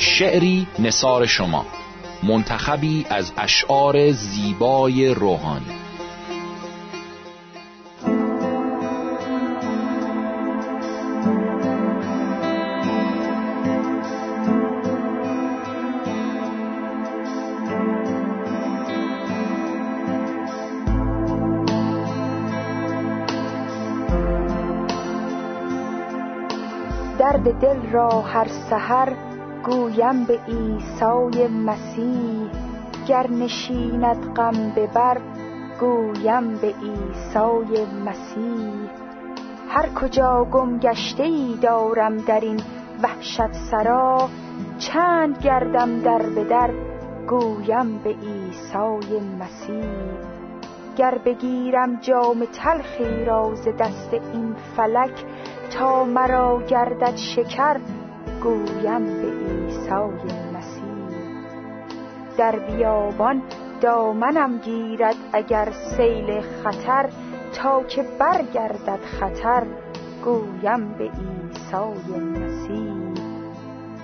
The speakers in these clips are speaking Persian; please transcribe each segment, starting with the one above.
شعری نصار شما منتخبی از اشعار زیبای روحانی. درد دل را هر سحر گویم به عیسی مسیح گر نشیند غم ببر گویم به عیسی مسیح. هر کجا گم گشته ای دارم در این وحشت سرا چند گردم در به در گویم به عیسی مسیح. گر بگیرم جام تلخی را ز دست این فلک تا مرا گردد شکر گویم به عیسی مسیح. در بیابان دامنم گیرد اگر سیل خطر تا که برگردد خطر گویم به عیسی مسیح.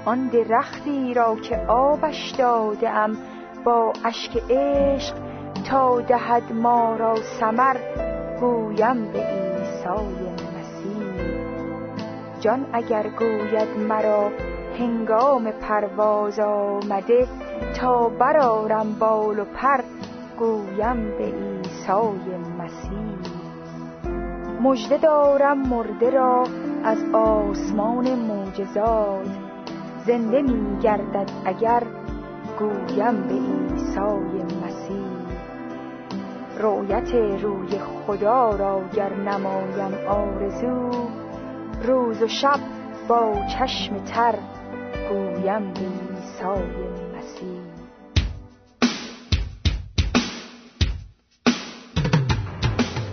آن درختی را که آبش داده ام با اشک عشق تا دهد ما را ثمر گویم به عیسی جان اگر گوید مرا هنگام پرواز آمده تا برارم بال و پر گویم به عیسی مسیح. مژده دارم مرده را از آسمان معجزات. زنده می گردد اگر گویم به عیسی مسیح. رویت روی خدا را گر نمایم آرزو روز و شب با چشم تر گویم به مسیح.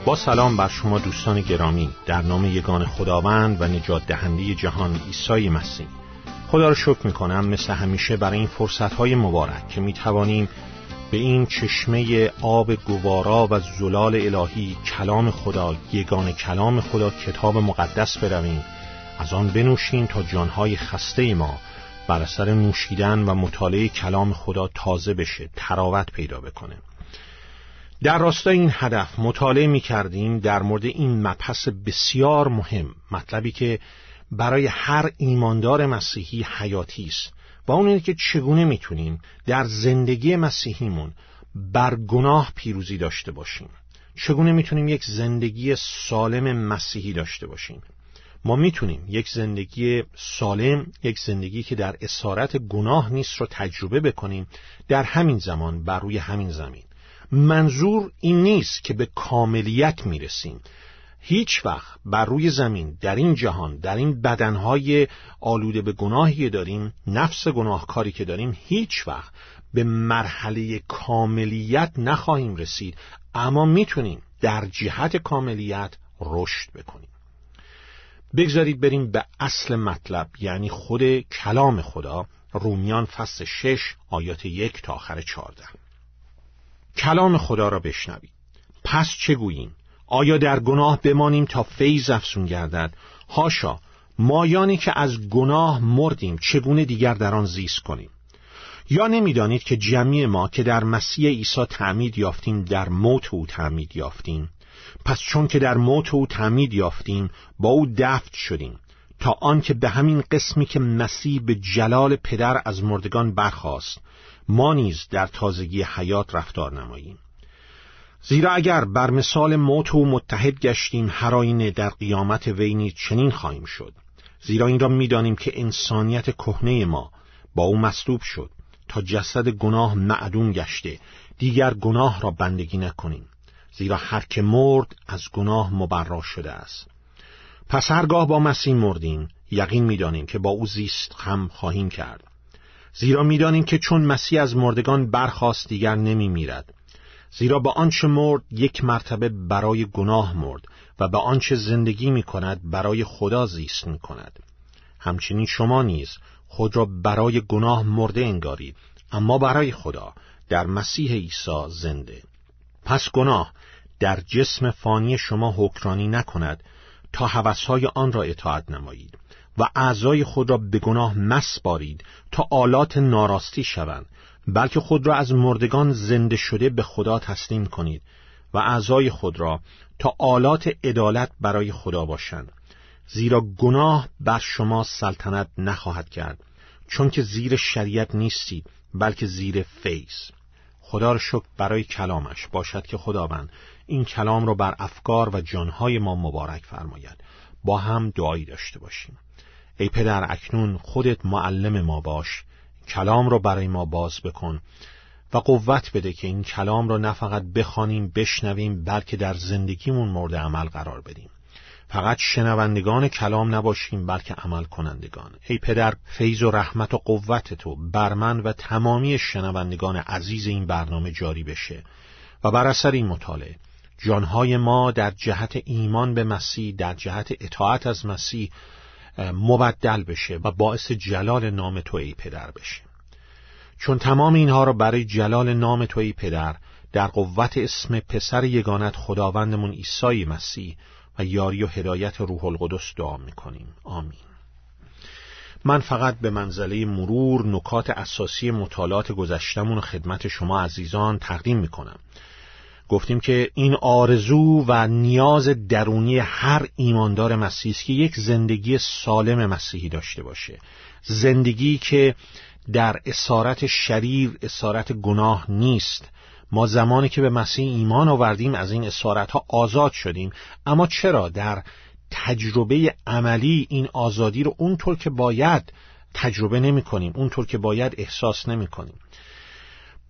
با سلام بر شما دوستان گرامی. در نام یگان خداوند و نجات دهنده جهان عیسی مسیح. خدا را شکر می کنم مثل همیشه برای این فرصت های مبارک که می توانیم به این چشمه آب گوارا و زلال الهی کلام خدا یگان کلام خدا کتاب مقدس برویم. از آن بنوشیم تا جانهای خسته ما. بر اثر نوشیدن و مطالعه کلام خدا تازه بشه تراوت پیدا بکنه. در راستای این هدف مطالعه می کردیم در مورد این مبحث بسیار مهم مطلبی که برای هر ایماندار مسیحی حیاتی است. و اون اینه که چگونه می‌تونیم در زندگی مسیحیمون بر گناه پیروزی داشته باشیم. چگونه می‌تونیم یک زندگی سالم مسیحی داشته باشیم؟ ما می‌تونیم یک زندگی سالم یک زندگی که در اسارت گناه نیست رو تجربه بکنیم در همین زمان بر روی همین زمین. منظور این نیست که به کاملیت می‌رسیم. هیچ وقت بر روی زمین در این جهان در این بدنهای آلوده به گناهی داریم نفس گناهکاری که داریم هیچ وقت به مرحله کاملیت نخواهیم رسید. اما می‌تونیم در جهت کاملیت رشد بکنیم. بگذارید بریم به اصل مطلب یعنی خود کلام خدا رومیان فصل شش آیات یک تا آخر چارده کلام خدا را بشنوید. پس چه گوییم؟ آیا در گناه بمانیم تا فیض افسون گردد؟ هاشا مایانی که از گناه مردیم چگونه دیگر در آن زیست کنیم؟ یا نمی‌دانید که جمعی ما که در مسیح عیسی تعمید یافتیم در موت او تعمید یافتیم؟ پس چون که در موت او تعمید یافتیم با او دفت شدیم تا آنکه به همین قسمی که مسیح به جلال پدر از مردگان برخاست ما نیز در تازگی حیات رفتار نماییم. زیرا اگر بر مثال موت و متحد گشتیم هر آینه در قیامت وینی چنین خواهیم شد. زیرا این را می‌دانیم که انسانیت کهنه ما با او مصلوب شد. تا جسد گناه معدوم گشته دیگر گناه را بندگی نکنیم. زیرا هر که مرد از گناه مبرا شده است. پس هرگاه با مسیح مردیم یقین می‌دانیم که با او زیست هم خواهیم کرد. زیرا می‌دانیم که چون مسیح از مردگان برخواست دیگر نمی میرد زیرا به آنچه مرد یک مرتبه برای گناه مرد و به آنچه زندگی می کند برای خدا زیست می کند همچنین شما نیز خود را برای گناه مرده انگارید اما برای خدا در مسیح عیسی زنده. پس گناه در جسم فانی شما حکرانی نکند تا هوسهای آن را اطاعت نمایید و اعضای خود را به گناه مسپارید تا آلات ناراستی شوند بلکه خود را از مردگان زنده شده به خدا تسلیم کنید و اعضای خود را تا آلات عدالت برای خدا باشند. زیرا گناه بر شما سلطنت نخواهد کرد چون که زیر شریعت نیستید بلکه زیر فیض. خدا را شکر برای کلامش. باشد که خداوند این کلام را بر افکار و جانهای ما مبارک فرماید. با هم دعایی داشته باشیم. ای پدر اکنون خودت معلم ما باش. کلام را برای ما باز بکن و قوت بده که این کلام را نه فقط بخوانیم بشنویم بلکه در زندگیمون مورد عمل قرار بدیم. فقط شنوندگان کلام نباشیم بلکه عمل کنندگان ای پدر فیض و رحمت و قوت تو بر من و تمامی شنوندگان عزیز این برنامه جاری بشه و بر اثر این مطالعه. جانهای ما در جهت ایمان به مسیح در جهت اطاعت از مسیح مبدل بشه و باعث جلال نام تو ای پدر بشه. چون تمام اینها را برای جلال نام تو ای پدر در قوت اسم پسر یگانت خداوندمون عیسی مسیح و یاری و هدایت روح القدس دعا می‌کنیم. آمین. من فقط به منزله مرور نکات اساسی مطالعات گذشتمون و خدمت شما عزیزان تقدیم می‌کنم. گفتیم که این آرزو و نیاز درونی هر ایماندار مسیحی است که یک زندگی سالم مسیحی داشته باشه. زندگی که در اسارت شریر اسارت گناه نیست. ما زمانی که به مسیح ایمان آوردیم از این اسارت ها آزاد شدیم. اما چرا در تجربه عملی این آزادی رو اونطور که باید تجربه نمی کنیم اونطور که باید احساس نمی کنیم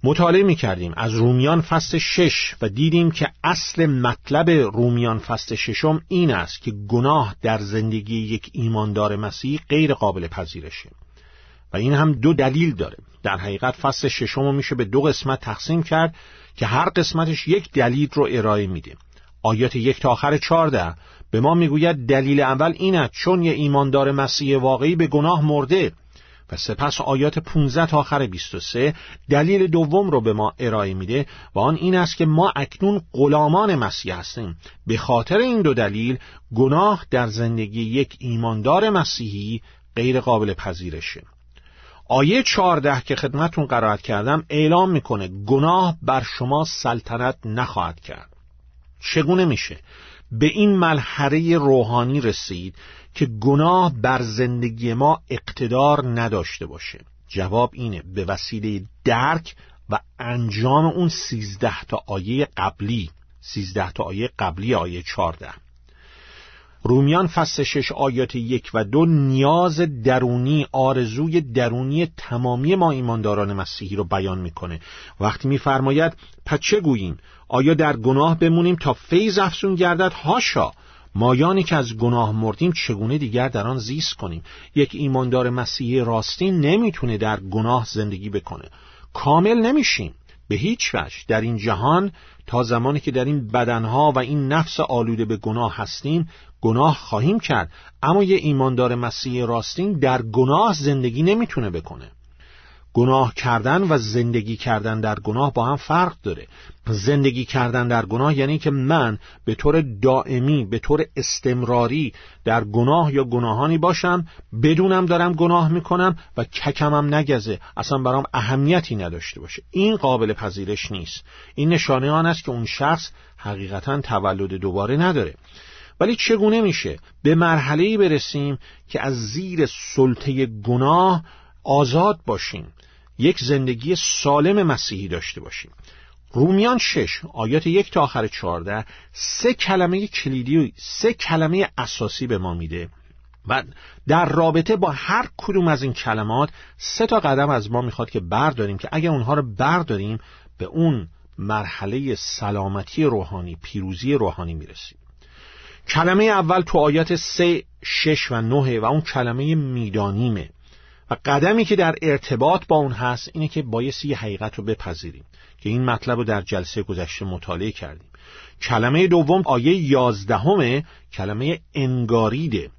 مطالعه می کردیم از رومیان فصل شش و دیدیم که اصل مطلب رومیان فصل ششم این است که گناه در زندگی یک ایماندار مسیحی غیر قابل پذیرشه. و این هم دو دلیل داره. در حقیقت فصل ششم رو میشه به دو قسمت تقسیم کرد که هر قسمتش یک دلیل رو ارائه میده. آیات یک تا آخر چارده به ما می‌گوید دلیل اول اینه چون یه ایماندار مسیح واقعی به گناه مرده سپس آیات 15 تا آخر 23 دلیل دوم رو به ما ارائه میده و آن این است که ما اکنون غلامان مسیح هستیم. به خاطر این دو دلیل گناه در زندگی یک ایماندار مسیحی غیر قابل پذیرشه. آیه 14 که خدمتون قرائت کردم اعلام می‌کنه گناه بر شما سلطنت نخواهد کرد. چگونه میشه؟ به این ملحره روحانی رسید که گناه بر زندگی ما اقتدار نداشته باشه. جواب اینه به وسیله درک و انجام اون سیزده تا آیه قبلی سیزده تا آیه قبلی آیه چارده رومیان فصل شش آیات یک و دو نیاز درونی آرزوی درونی تمامی ما ایمانداران مسیحی رو بیان می‌کنه. وقتی میفرماید پس چه گوییم؟ آیا در گناه بمونیم تا فیض افسون گردد؟ هاشا! مایانی که از گناه مردیم چگونه دیگر در آن زیست کنیم؟ یک ایماندار مسیحی راستین نمی‌تونه در گناه زندگی بکنه. کامل نمیشیم. به هیچ وجه. در این جهان تا زمانی که در این بدنها و این نفس آلوده به گناه هستیم گناه خواهیم کرد. اما یه ایماندار مسیح راستین در گناه زندگی نمی‌تونه بکنه. گناه کردن و زندگی کردن در گناه با هم فرق داره. زندگی کردن در گناه یعنی که من به طور دائمی به طور استمراری در گناه یا گناهانی باشم بدونم دارم گناه می‌کنم و ککمم نگزه. اصلا برام اهمیتی نداشته باشه. این قابل پذیرش نیست. این نشانه آن است که اون شخص حقیقتا تولد دوباره نداره. ولی چگونه میشه؟ به مرحله برسیم که از زیر سلطه گناه آزاد باشیم. یک زندگی سالم مسیحی داشته باشیم. رومیان شش آیات یک تا آخر چهارده سه کلمه کلیدی و سه کلمه اساسی به ما میده. و در رابطه با هر کدوم از این کلمات سه تا قدم از ما می‌خواد که برداریم که اگر اونها رو برداریم به اون مرحله سلامتی روحانی پیروزی روحانی می‌رسیم. کلمه اول تو آیات سه شش و نه و اون کلمه میدانیمه. قدمی که در ارتباط با اون هست اینه که بایستی حقیقت رو بپذیریم که این مطلب رو در جلسه گذشته مطالعه کردیم. کلمه دوم آیه یازدهمه کلمه انگاریده.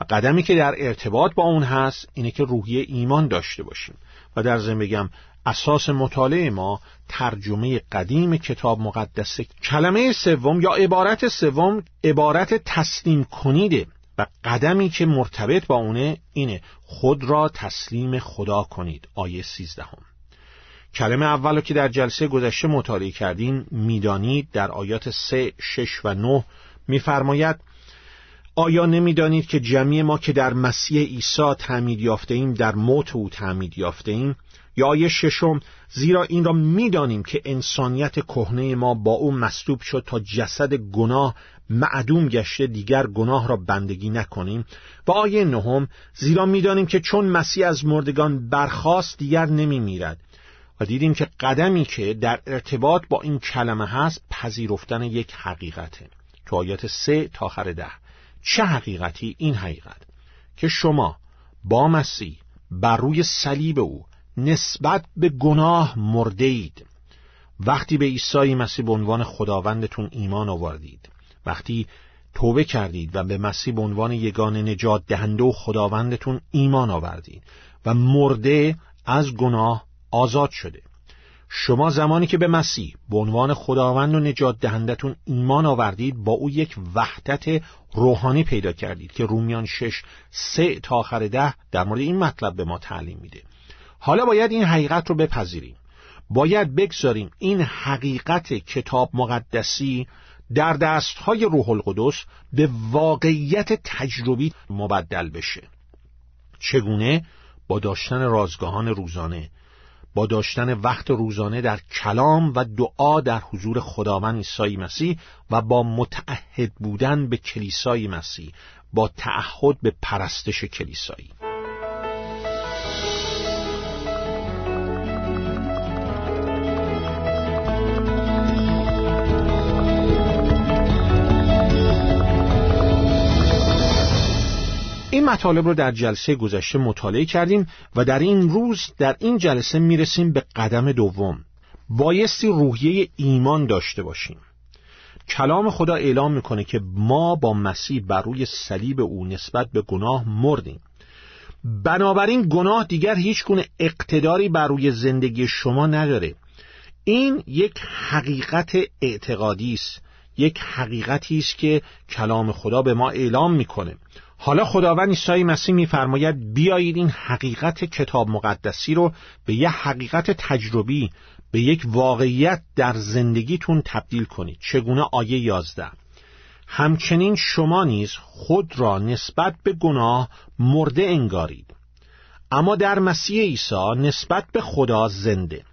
و قدمی که در ارتباط با اون هست اینه که روحیه ایمان داشته باشیم. و در ضمن بگم اساس مطالعه ما ترجمه قدیم کتاب مقدسه. کلمه سوم یا عبارت سوم عبارت تسلیم کنیده. و قدمی که مرتبط با اونه اینه خود را تسلیم خدا کنید. آیه سیزدهم. کلمه اول که در جلسه گذشته مطالعه کردیم می‌دانید در آیات سه، شش و نه میفرماید آیا نمی‌دانید که جمعی ما که در مسیح عیسی تعمید یافته ایم در موت او تعمید یافته ایم؟ یا آیه ششم زیرا این را می‌دانیم که انسانیت کهنه ما با او مصلوب شد تا جسد گناه معدوم گشته دیگر گناه را بندگی نکنیم. و آیه نهم زیرا می‌دانیم که چون مسیح از مردگان برخاست دیگر نمی میرد و دیدیم که قدمی که در ارتباط با این کلمه هست پذیرفتن یک حقیقته. تو آیات سه تا آخر ده. چه حقیقتی؟ این حقیقت که شما با مسیح بر روی صلیب او نسبت به گناه مرده اید وقتی به عیسی مسیح به عنوان خداوندتون ایمان آوردید وقتی توبه کردید و به مسیح به عنوان یگان نجات دهنده و خداوندتون ایمان آوردید و مرده از گناه آزاد شده. شما زمانی که به مسیح به عنوان خداوند و نجات دهندتون ایمان آوردید با او یک وحدت روحانی پیدا کردید که رومیان شش سه تا آخر ده در مورد این مطلب به ما تعلیم میده. حالا باید این حقیقت رو بپذیریم. باید بگذاریم این حقیقت کتاب مقدسی در دستهای روح القدس به واقعیت تجربی مبدل بشه. چگونه؟ با داشتن رازگاهان روزانه. با داشتن وقت روزانه در کلام و دعا در حضور خداوند عیسی مسیح و با متعهد بودن به کلیسای مسیح با تعهد به پرستش کلیسایی. مطالب رو در جلسه گذشته مطالعه کردیم و در این روز در این جلسه می‌رسیم به قدم دوم. بایستی روحیه ایمان داشته باشیم. کلام خدا اعلام می‌کنه که ما با مسیح بر روی صلیب او نسبت به گناه مردیم. بنابراین گناه دیگر هیچ گونه اقتداری بر روی زندگی شما نداره. این یک حقیقت اعتقادی است. یک حقیقتی است که کلام خدا به ما اعلام می‌کنه. حالا خداوند عیسی مسیح میفرماید بیایید این حقیقت کتاب مقدسی رو به یک حقیقت تجربی به یک واقعیت در زندگیتون تبدیل کنید. چگونه؟ آیه یازده. همچنین شما نیز خود را نسبت به گناه مرده انگارید. اما در مسیح عیسی نسبت به خدا زنده.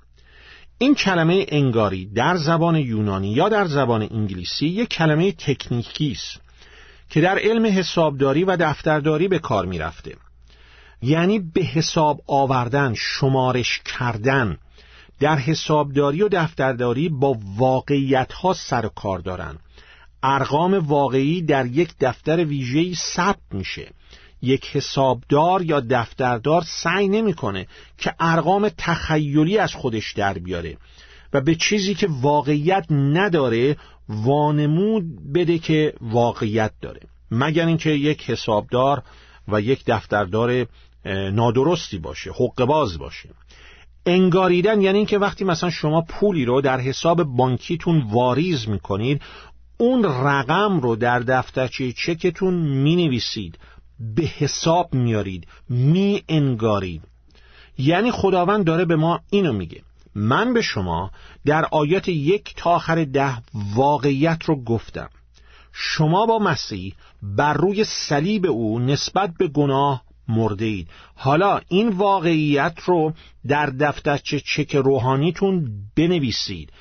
این کلمه انگاری در زبان یونانی یا در زبان انگلیسی یک کلمه تکنیکی است. که در علم حسابداری و دفترداری به کار می‌رفته یعنی به حساب آوردن شمارش کردن. در حسابداری و دفترداری با واقعیت ها سر و کار دارن. ارقام واقعی در یک دفتر ویژه‌ای ثبت میشه. یک حسابدار یا دفتردار سعی نمی‌کنه که ارقام تخیلی از خودش در بیاره. و به چیزی که واقعیت نداره وانمود بده که واقعیت داره. مگر اینکه یک حسابدار و یک دفتردار نادرستی باشه حق باز باشه. انگاریدن یعنی اینکه وقتی مثلا شما پولی رو در حساب بانکیتون واریز می‌کنید اون رقم رو در دفترچه چکتون می نویسید به حساب میارید می انگارید یعنی خداوند داره به ما اینو میگه. من به شما در آیات یک تا آخر ده واقعیت رو گفتم. شما با مسیح بر روی صلیب او نسبت به گناه مرده اید حالا این واقعیت رو در دفترچه چک روحانیتون بنویسید.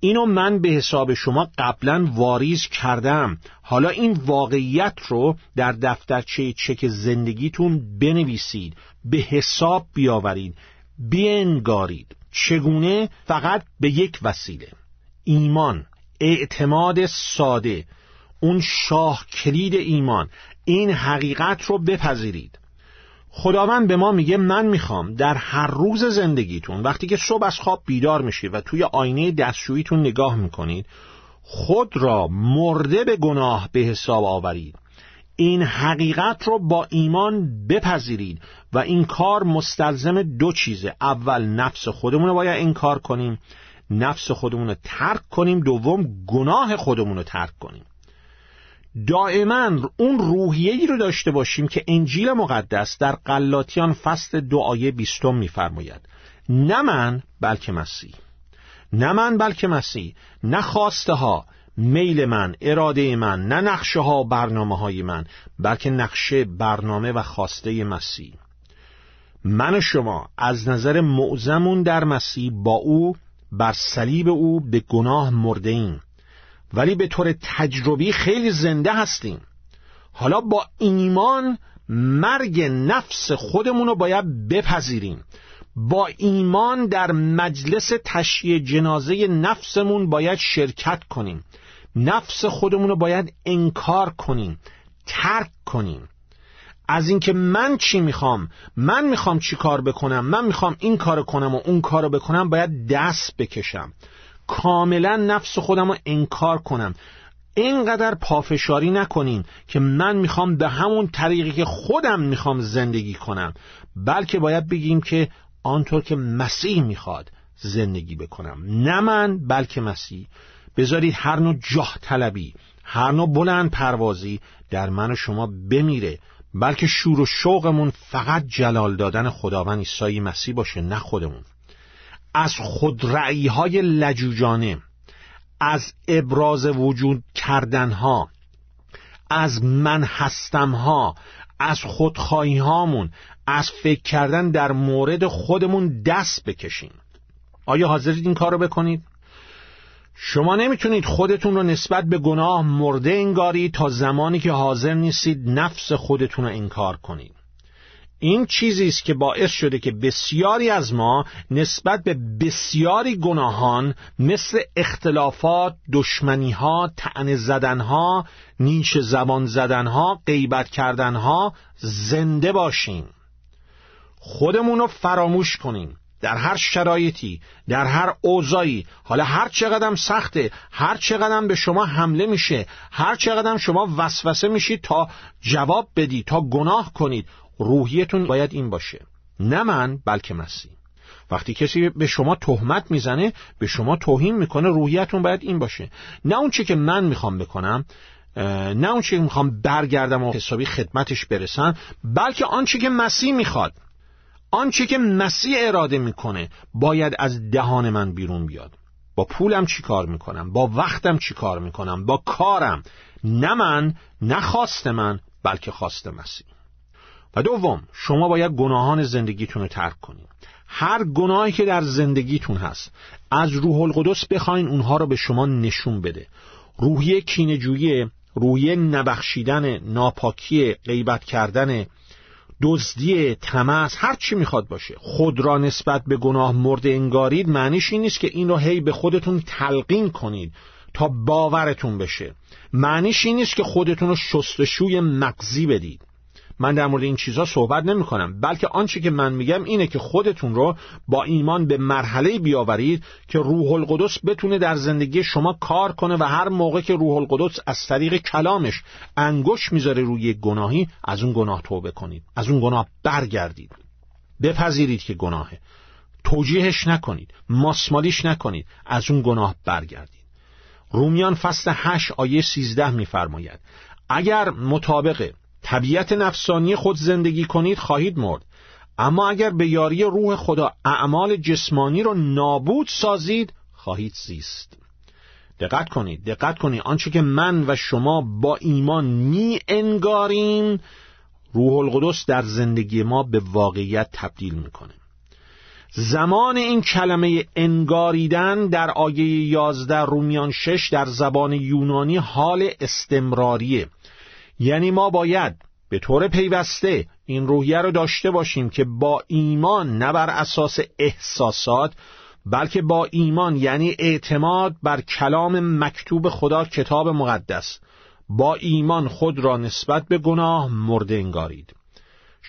اینو من به حساب شما قبلا واریز کردم. حالا این واقعیت رو در دفترچه چک زندگیتون بنویسید. به حساب بیاورید. بینگارید چگونه فقط به یک وسیله؟ ایمان اعتماد ساده اون شاه کلید ایمان. این حقیقت رو بپذیرید. خداوند به ما میگه من می‌خوام در هر روز زندگیتون وقتی که صبح از خواب بیدار میشید و توی آینه دستشویتون نگاه می‌کنید خود را مرده به گناه به حساب آورید. این حقیقت رو با ایمان بپذیرید و این کار مستلزم دو چیزه. اول نفس خودمون رو باید این کار کنیم نفس خودمون رو ترک کنیم دوم گناه خودمون رو ترک کنیم. دائما اون روحیه ای رو داشته باشیم که انجیل مقدس در قلاتیان فصل دعای بیستم میفرماید. نه من بلکه مسیح. نه من بلکه مسیح. نه خواسته ها. میل من اراده من نه نقشه ها برنامه های من بلکه نقشه برنامه و خواسته مسیح. من و شما از نظر معزمون در مسیح با او بر صلیب او به گناه مرده ایم. ولی به طور تجربی خیلی زنده هستیم. حالا با ایمان مرگ نفس خودمون رو باید بپذیریم. با ایمان در مجلس تشییع جنازه نفسمون باید شرکت کنیم. نفس خودمون رو باید انکار کنیم ترک کنیم. از اینکه من چی می‌خوام من می‌خوام چی کار بکنم من می‌خوام این کار کنم و اون کار بکنم باید دست بکشم. کاملا نفس خودم رو انکار کنم. اینقدر پافشاری نکنیم که من می‌خوام به همون طریقی که خودم می‌خوام زندگی کنم بلکه باید بگیم که آنطور که مسیح می‌خواد زندگی بکنم. نه من بلکه مسیح. بذارید هر نوع جاه طلبی هر نوع بلند پروازی در من و شما بمیره بلکه شور و شوقمون فقط جلال دادن خداوند عیسی مسیح باشه نه خودمون از خودرعی های لجوجانه از ابراز وجود کردنها از من هستمها از خودخواهی هامون از فکر کردن در مورد خودمون دست بکشیم آیا حاضرید این کار رو بکنید؟ شما نمی‌تونید خودتون رو نسبت به گناه مرده انگاری تا زمانی که حاضر نیستید نفس خودتون رو انکار کنید. این چیزی است که باعث شده که بسیاری از ما نسبت به بسیاری گناهان مثل اختلافات، دشمنیها، تن زدنها، نیش زبان زدنها، غیبت کردنها زنده باشیم. خودمون رو فراموش کنیم. در هر شرایطی در هر اوضاعی. حالا هر چقدر سخته هر چقدر به شما حمله میشه هر چقدر شما وسوسه میشید تا جواب بدید تا گناه کنید. روحیتون باید این باشه. نه من بلکه مسیح. وقتی کسی به شما تهمت می‌زنه به شما توهین می‌کنه روحیتون باید این باشه. نه اون چی که من می‌خوام بکنم نه اون چی که می‌خوام برگردم و حسابی خدمتش برسم بلکه آنچه که مسیح می‌خواد. آنچه که مسیح اراده می‌کنه باید از دهان من بیرون بیاد. با پولم چی کار می‌کنم؟ با وقتم چی کار می‌کنم؟ با کارم. نه من نه خواست من بلکه خواست مسیح. و دوم شما باید گناهان زندگیتون رو ترک کنید. هر گناهی که در زندگیتون هست از روح القدس بخواین اونها رو به شما نشون بده. روحیه کینجویی روحیه نبخشیدن ناپاکی غیبت کردن دزدی تمس هر چی می‌خواد باشه. خود را نسبت به گناه مرد انگارید معنیش این نیست که این رو هی به خودتون تلقین کنید تا باورتون بشه. معنیش این نیست که خودتون رو شستشوی مغزی بدید. من در مورد این چیزها صحبت نمی کنم بلکه آنچه که من میگم اینه که خودتون رو با ایمان به مرحله بیاورید که روح القدس بتونه در زندگی شما کار کنه و هر موقع که روح القدس از طریق کلامش انگوش می‌ذاره روی گناهی از اون گناه توبه کنید از اون گناه برگردید. بپذیرید که گناهه. توجیهش نکنید ماسمالیش نکنید از اون گناه برگردید. رومیان فصل 8 آیه 13 میفرماید اگر مطابق طبیعت نفسانی خود زندگی کنید خواهید مرد. اما اگر به یاری روح خدا اعمال جسمانی را نابود سازید خواهید زیست. دقت کنید دقت کنید. آنچه که من و شما با ایمان می انگاریم روح القدس در زندگی ما به واقعیت تبدیل می‌کنه. زمان این کلمه انگاریدن در آیه 11 رومیان 6 در زبان یونانی حال استمراریه. یعنی ما باید به طور پیوسته این روحیه رو داشته باشیم که با ایمان نه بر اساس احساسات بلکه با ایمان یعنی اعتماد بر کلام مکتوب خدا کتاب مقدس. با ایمان خود را نسبت به گناه مرده انگارید.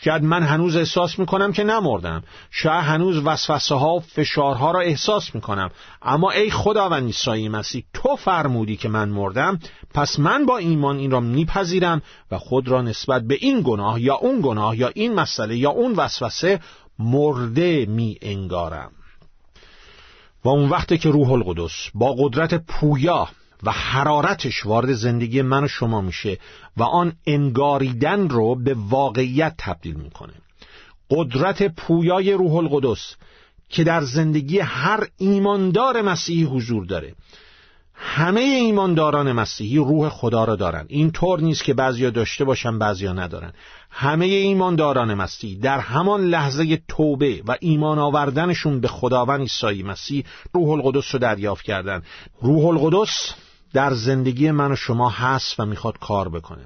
شاید من هنوز احساس می‌کنم که نمردم. شاید هنوز وسوسه ها و فشارها را احساس می‌کنم. اما ای خداوند عیسی مسیح تو فرمودی که من مردم پس من با ایمان این را میپذیرم و خود را نسبت به این گناه یا اون گناه یا این مسئله یا اون وسوسه مرده می انگارم و اون وقتی که روح القدس با قدرت پویا و حرارتش وارد زندگی من و شما میشه و آن انگاریدن رو به واقعیت تبدیل می‌کنه. قدرت پویای روح القدس که در زندگی هر ایماندار مسیحی حضور داره. همه ایمانداران مسیحی روح خدا را دارن. این طور نیست که بعضیا داشته باشن بعضیا ندارن. همه ایمانداران مسیحی در همان لحظه توبه و ایمان آوردنشون به خداوند عیسی مسیح روح القدس رو دریافت کردن. روح القدس در زندگی من و شما هست و می‌خواد کار بکنه.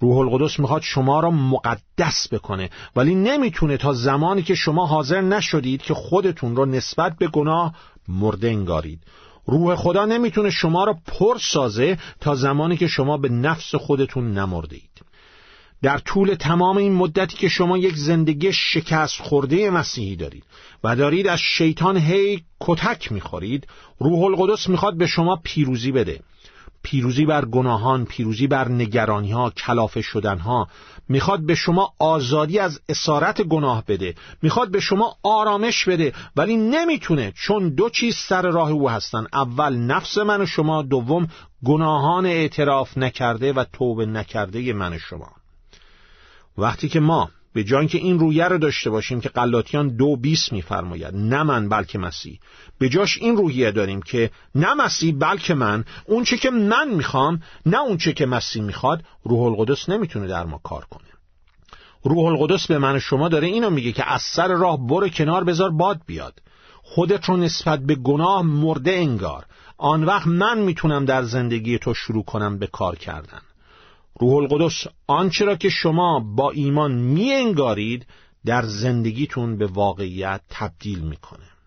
روح القدس می‌خواد شما را مقدس بکنه. ولی نمی‌تونه تا زمانی که شما حاضر نشدید که خودتون را نسبت به گناه مرده انگارید. روح خدا نمی‌تونه شما را پر سازه تا زمانی که شما به نفس خودتون نمردید. در طول تمام این مدتی که شما یک زندگی شکست خورده مسیحی دارید و دارید از شیطان هی کتک می‌خورید روح القدس می‌خواد به شما پیروزی بده. پیروزی بر گناهان پیروزی بر نگرانی ها کلافه شدن ها می‌خواد به شما آزادی از اسارت گناه بده. می‌خواد به شما آرامش بده. ولی نمی‌تونه چون دو چیز سر راه او هستن. اول نفس من و شما. دوم گناهان اعتراف نکرده و توبه نکرده من و شما. وقتی که ما به جای که این رویه رو داشته باشیم که قلاتیان دو بیس میفرماید نه من بلکه مسیح. به جاش این روحیه داریم که نه مسیح بلکه من اون چه که من می‌خوام نه اون چه که مسیح می‌خواد روح القدس نمی‌تونه در ما کار کنه. روح القدس به من شما داره اینو میگه که از سر راه برو کنار بذار باد بیاد. خودت رو نسبت به گناه مرده انگار. آن وقت من می‌تونم در زندگی تو شروع کنم به کار کردن. روح القدس آنچه را که شما با ایمان می انگارید در زندگیتون به واقعیت تبدیل می‌کنه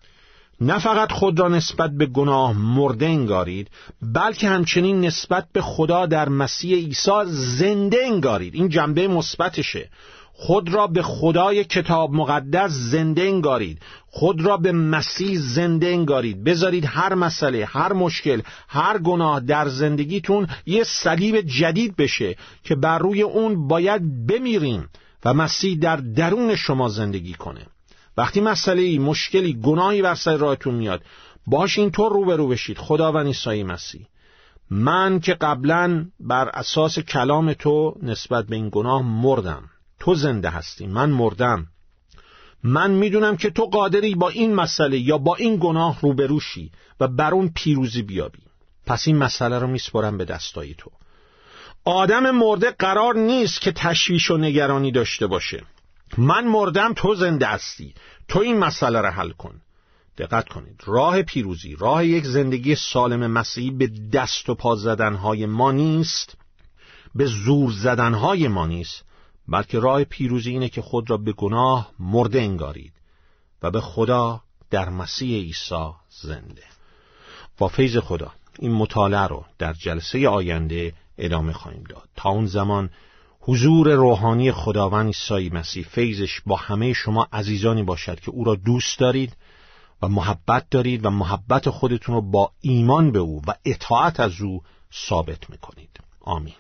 نه فقط خود را نسبت به گناه مرده انگارید بلکه همچنین نسبت به خدا در مسیح عیسی زنده انگارید. این جنبه مثبتشه. خود را به خدای کتاب مقدس زنده انگارید. خود را به مسیح زنده انگارید. بذارید هر مسئله هر مشکل هر گناه در زندگیتون یه صلیب جدید بشه که بر روی اون باید بمیریم و مسیح در درون شما زندگی کنه. وقتی مسئله مشکلی گناهی بر سر راهتون میاد باش اینطور روبرو بشید. خداوند عیسی مسیح. من که قبلا بر اساس کلام تو نسبت به این گناه مردم. تو زنده هستی من مردم. من می‌دونم که تو قادری با این مسئله یا با این گناه روبروشی و بر اون پیروزی بیابی. پس این مسئله رو میسپرم به دستای تو. آدم مرده قرار نیست که تشویش و نگرانی داشته باشه. من مردم تو زنده هستی. تو این مسئله رو حل کن. دقت کنید. راه پیروزی راه یک زندگی سالم مسیحی به دست و پا زدنهای ما نیست به زور زدنهای ما نیست بلکه راه پیروزی اینه که خود را به گناه مرده انگارید و به خدا در مسیح عیسی زنده. با فیض خدا این مطالعه رو در جلسه آینده ادامه خواهیم داد. تا اون زمان حضور روحانی خداوند عیسی مسیح فیضش با همه شما عزیزانی باشد که او را دوست دارید و محبت دارید و محبت خودتون رو با ایمان به او و اطاعت از او ثابت می‌کنید. آمین.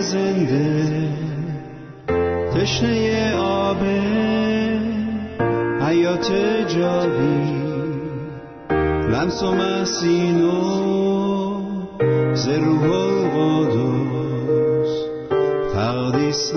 زنده. تشنه آب حیات جاوی. لمس و مسینو ز روح القدس تقدیس